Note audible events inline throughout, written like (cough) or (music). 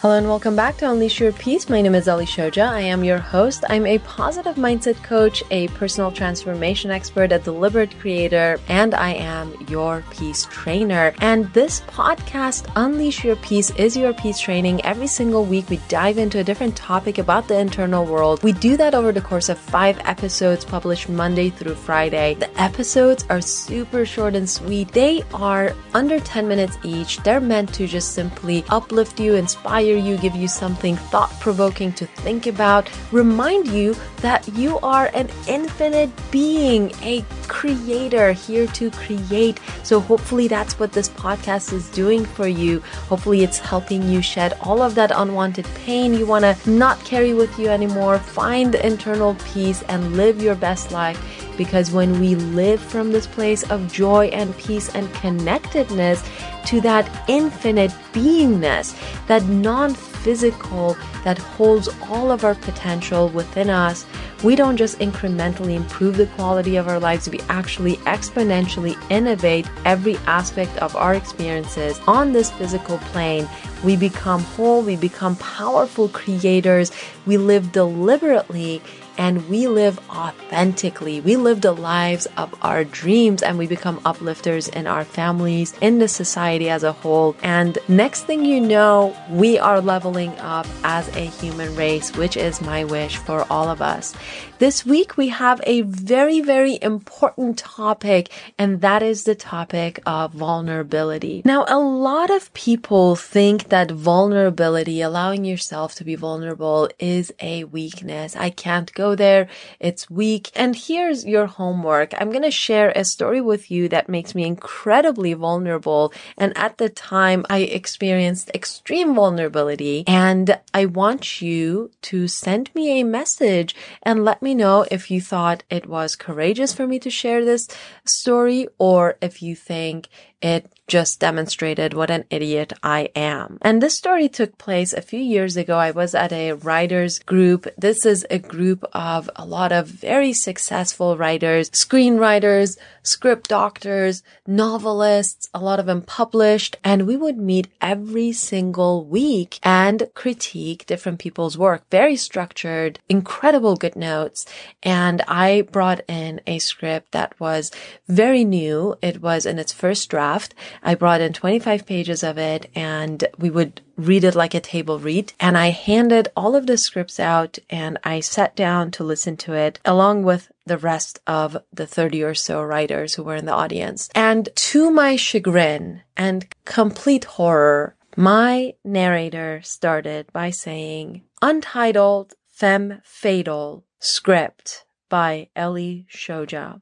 Hello and welcome back to Unleash Your Peace. My name is Ellie Shoja. I am your host. I'm a positive mindset coach, a personal transformation expert, a deliberate creator, and I am your peace trainer. And this podcast, Unleash Your Peace, is your peace training. Every single week, we dive into a different topic about the internal world. We do that over the course of five episodes published Monday through Friday. The episodes are super short and sweet. They are under 10 minutes each. They're meant to just simply uplift you, inspire inspire you, give you something thought provoking to think about, remind you that you are an infinite being, a creator here to create. So, hopefully, that's what this podcast is doing for you. Hopefully, it's helping you shed all of that unwanted pain you want to not carry with you anymore. Find internal peace and live your best life because when we live from this place of joy and peace and connectedness to that infinite beingness, that non physical that holds all of our potential within us, we don't just incrementally improve the quality of our lives, we actually exponentially innovate every aspect of our experiences on this physical plane. We become whole, we become powerful creators, we live deliberately and we live authentically. We live the lives of our dreams and we become uplifters in our families, in the society as a whole. And next thing you know, we are leveling up as a human race, which is my wish for all of us. This week we have a very, very important topic, and that is the topic of vulnerability. Now, a lot of people think that vulnerability, allowing yourself to be vulnerable, is a weakness. I can't go there. It's weak. And here's your homework. I'm going to share a story with you that makes me incredibly vulnerable. And at the time, I experienced extreme vulnerability. And I want you to send me a message and let me know if you thought it was courageous for me to share this story or if you think it just demonstrated what an idiot I am. And this story took place a few years ago. I was at a writers group. This is a group of a lot of very successful writers, screenwriters, script doctors, novelists, a lot of them published. And we would meet every single week and critique different people's work. Very structured, incredible good notes. And I brought in a script that was very new. It was in its first draft. I brought in 25 pages of it and we would read it like a table read. And I handed all of the scripts out and I sat down to listen to it along with the rest of the 30 or so writers who were in the audience. And to my chagrin and complete horror, my narrator started by saying, Untitled Femme Fatal Script by Ellie Shoja.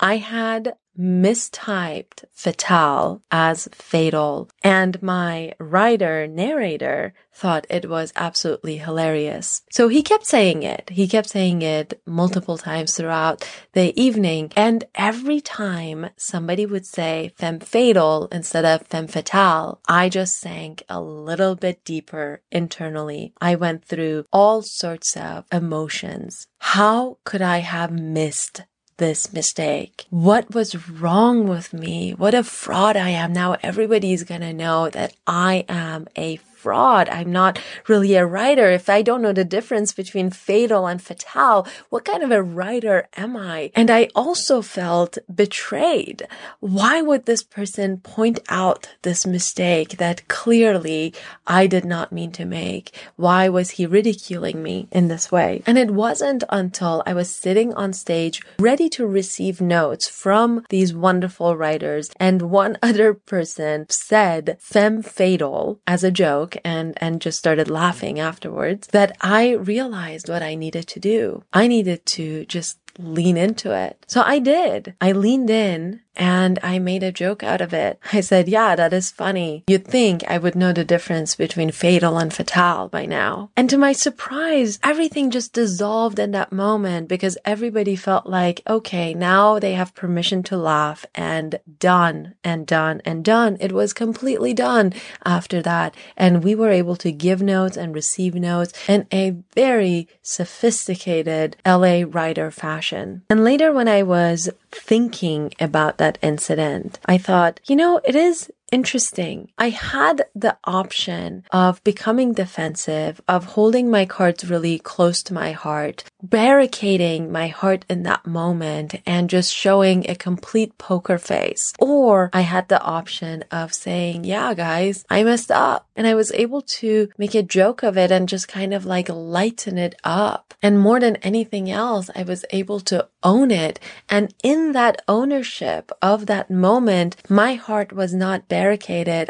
I had mistyped fatale as fatal. And my writer narrator thought it was absolutely hilarious. So he kept saying it. He kept saying it multiple times throughout the evening. And every time somebody would say femme fatal instead of femme fatale, I just sank a little bit deeper internally. I went through all sorts of emotions. How could I have missed this mistake? What was wrong with me? What a fraud I am. Now everybody's gonna know that I am a fraud. I'm not really a writer. If I don't know the difference between fatal and fatale, what kind of a writer am I? And I also felt betrayed. Why would this person point out this mistake that clearly I did not mean to make? Why was he ridiculing me in this way? And it wasn't until I was sitting on stage ready to receive notes from these wonderful writers and one (laughs) other person said femme fatal as a joke and, and just started laughing afterwards that I realized what I needed to do. I needed to just lean into it. So I did. I leaned in and I made a joke out of it. I said, yeah, that is funny. You'd think I would know the difference between fatal and fatale by now. And to my surprise, everything just dissolved in that moment because everybody felt like, okay, now they have permission to laugh and done and done and done. It was completely done after that. And we were able to give notes and receive notes in a very sophisticated LA writer fashion. And later when I was thinking about that incident, I thought, you know, it is interesting. I had the option of becoming defensive, of holding my cards really close to my heart, barricading my heart in that moment and just showing a complete poker face. Or I had the option of saying, yeah, guys, I messed up. And I was able to make a joke of it and just kind of like lighten it up. And more than anything else, I was able to own it. And in that ownership of that moment, my heart was not barricaded.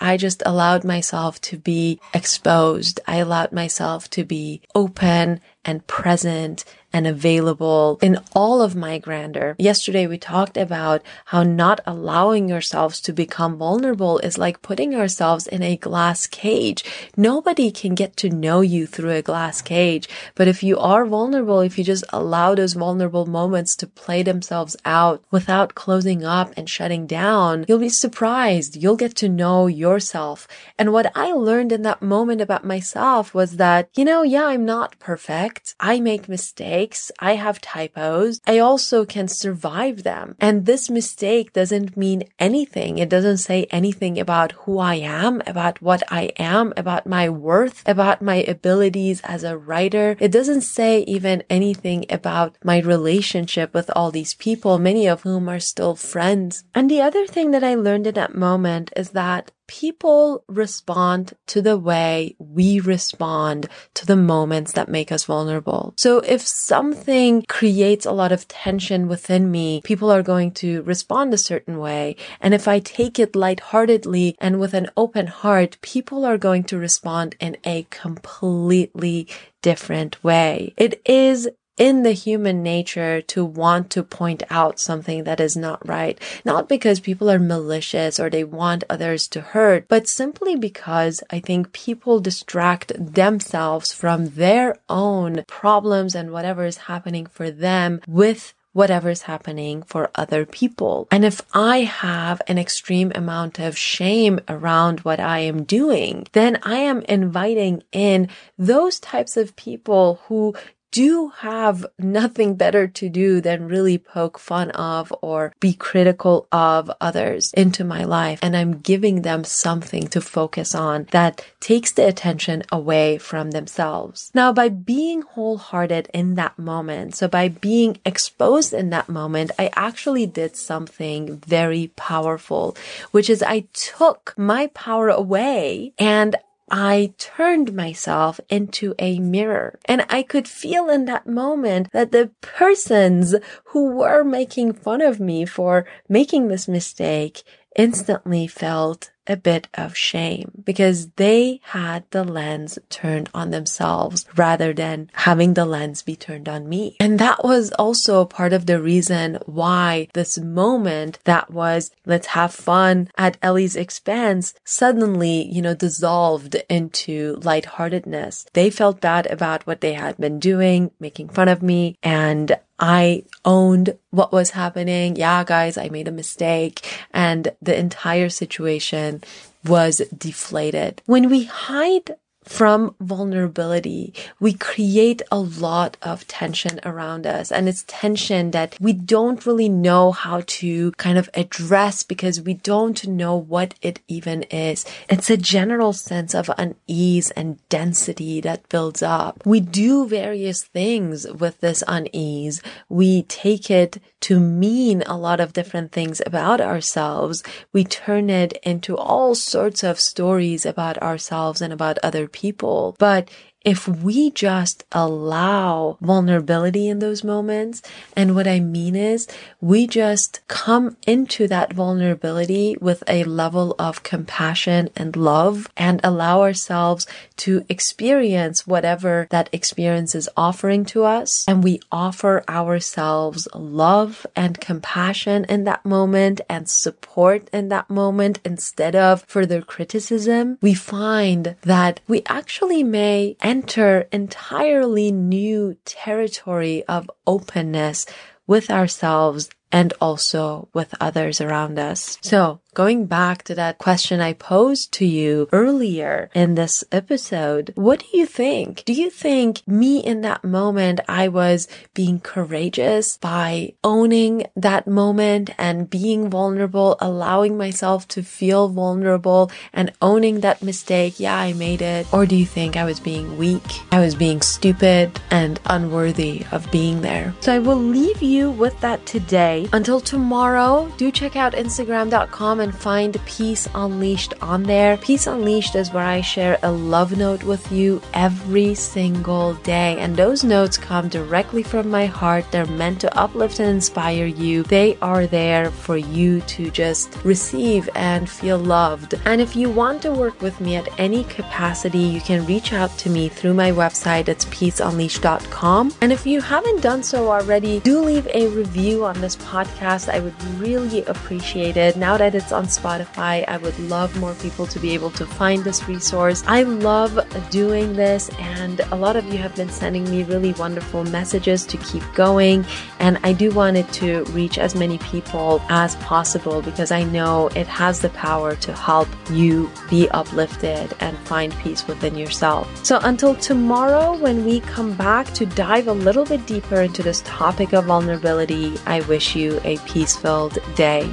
I just allowed myself to be exposed. I allowed myself to be open and present and available in all of my grandeur. Yesterday we talked about how not allowing yourselves to become vulnerable is like putting yourselves in a glass cage. Nobody can get to know you through a glass cage. But if you are vulnerable, if you just allow those vulnerable moments to play themselves out without closing up and shutting down, you'll be surprised. You'll get to know yourself. And what I learned in that moment about myself was that, you know, yeah, I'm not perfect. I make mistakes mistakes. I have typos. I also can survive them. And this mistake doesn't mean anything. It doesn't say anything about who I am, about what I am, about my worth, about my abilities as a writer. It doesn't say even anything about my relationship with all these people, many of whom are still friends. And the other thing that I learned in that moment is that people respond to the way we respond to the moments that make us vulnerable. So if something creates a lot of tension within me, people are going to respond a certain way. And if I take it lightheartedly and with an open heart, people are going to respond in a completely different way. It is in the human nature to want to point out something that is not right. Not because people are malicious or they want others to hurt, but simply because I think people distract themselves from their own problems and whatever is happening for them with whatever's happening for other people. And if I have an extreme amount of shame around what I am doing, then I am inviting in those types of people who do have nothing better to do than really poke fun of or be critical of others into my life. And I'm giving them something to focus on that takes the attention away from themselves. Now, by being wholehearted in that moment, so by being exposed in that moment, I actually did something very powerful, which is I took my power away and I turned myself into a mirror and I could feel in that moment that the persons who were making fun of me for making this mistake instantly felt a bit of shame because they had the lens turned on themselves rather than having the lens be turned on me. And that was also part of the reason why this moment that was let's have fun at Ellie's expense suddenly, you know, dissolved into lightheartedness. They felt bad about what they had been doing, making fun of me, and I owned what was happening. Yeah, guys, I made a mistake and the entire situation was deflated. When we hide from vulnerability, we create a lot of tension around us. And it's tension that we don't really know how to kind of address because we don't know what it even is. It's a general sense of unease and density that builds up. We do various things with this unease. We take it to mean a lot of different things about ourselves. We turn it into all sorts of stories about ourselves and about other people. But if we just allow vulnerability in those moments, and what I mean is we just come into that vulnerability with a level of compassion and love and allow ourselves to experience whatever that experience is offering to us. And we offer ourselves love and compassion in that moment and support in that moment instead of further criticism. We find that we actually may enter entirely new territory of openness with ourselves and also with others around us. So going back to that question I posed to you earlier in this episode, what do you think? Do you think me in that moment, I was being courageous by owning that moment and being vulnerable, allowing myself to feel vulnerable and owning that mistake? Yeah, I made it. Or do you think I was being weak? I was being stupid and unworthy of being there. So I will leave you with that today. Until tomorrow, do check out Instagram.com and find Peace Unleashed on there. Peace Unleashed is where I share a love note with you every single day. And those notes come directly from my heart. They're meant to uplift and inspire you. They are there for you to just receive and feel loved. And if you want to work with me at any capacity, you can reach out to me through my website. It's peaceunleashed.com. And if you haven't done so already, do leave a review on this podcast. I would really appreciate it. Now that it's on Spotify, I would love more people to be able to find this resource. I love doing this, and a lot of you have been sending me really wonderful messages to keep going. And I do want it to reach as many people as possible because I know it has the power to help you be uplifted and find peace within yourself. So until tomorrow, when we come back to dive a little bit deeper into this topic of vulnerability, I wish you a peace filled day.